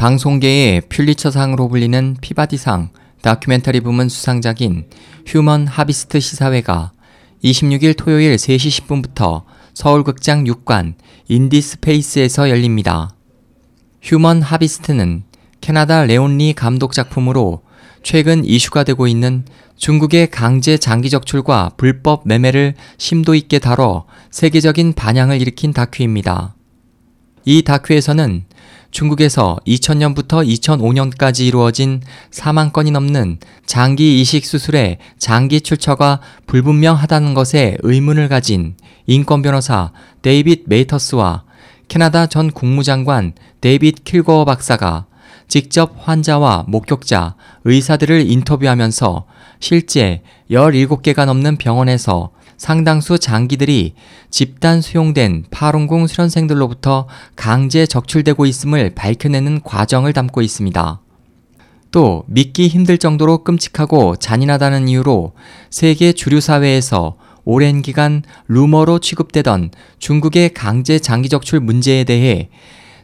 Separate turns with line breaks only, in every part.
방송계의 퓰리처상으로 불리는 피바디상 다큐멘터리 부문 수상작인 휴먼 하비스트 시사회가 26일 토요일 3시 10분부터 서울극장 6관 인디스페이스에서 열립니다. 휴먼 하비스트는 캐나다 레온리 감독 작품으로 최근 이슈가 되고 있는 중국의 강제 장기 적출과 불법 매매를 심도 있게 다뤄 세계적인 반향을 일으킨 다큐입니다. 이 다큐에서는 중국에서 2000년부터 2005년까지 이루어진 4만 건이 넘는 장기 이식 수술의 장기 출처가 불분명하다는 것에 의문을 가진 인권 변호사 데이빗 메이터스와 캐나다 전 국무장관 데이빗 킬거어 박사가 직접 환자와 목격자, 의사들을 인터뷰하면서 실제 17개가 넘는 병원에서 상당수 장기들이 집단 수용된 파룬궁 수련생들로부터 강제 적출되고 있음을 밝혀내는 과정을 담고 있습니다. 또 믿기 힘들 정도로 끔찍하고 잔인하다는 이유로 세계 주류 사회에서 오랜 기간 루머로 취급되던 중국의 강제 장기 적출 문제에 대해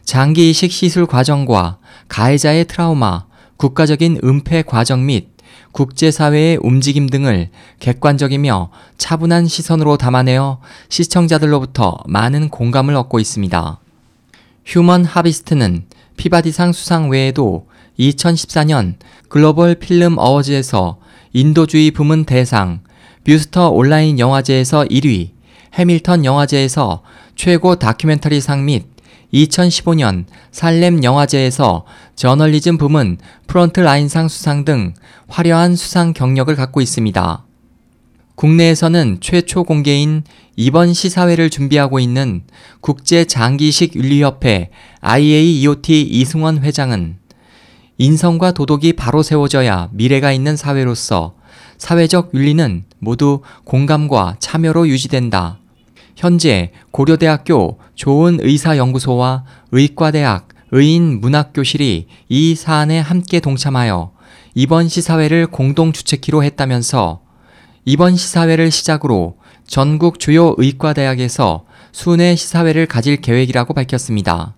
장기 이식 시술 과정과 가해자의 트라우마, 국가적인 은폐 과정 및 국제사회의 움직임 등을 객관적이며 차분한 시선으로 담아내어 시청자들로부터 많은 공감을 얻고 있습니다. 휴먼 하비스트는 피바디상 수상 외에도 2014년 글로벌 필름 어워즈에서 인도주의 부문 대상, 뷰스터 온라인 영화제에서 1위, 해밀턴 영화제에서 최고 다큐멘터리상 및 2015년 살렘 영화제에서 저널리즘 부문 프론트라인상 수상 등 화려한 수상 경력을 갖고 있습니다. 국내에서는 최초 공개인 이번 시사회를 준비하고 있는 국제 장기식 윤리협회 IAEOT 이승원 회장은 인성과 도덕이 바로 세워져야 미래가 있는 사회로서 사회적 윤리는 모두 공감과 참여로 유지된다. 현재 고려대학교 좋은의사연구소와 의과대학 의인문학교실이 이 사안에 함께 동참하여 이번 시사회를 공동 주최키로 했다면서 이번 시사회를 시작으로 전국 주요 의과대학에서 순회 시사회를 가질 계획이라고 밝혔습니다.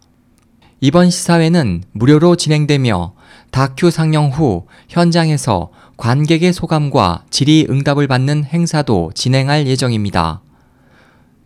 이번 시사회는 무료로 진행되며 다큐 상영 후 현장에서 관객의 소감과 질의 응답을 받는 행사도 진행할 예정입니다.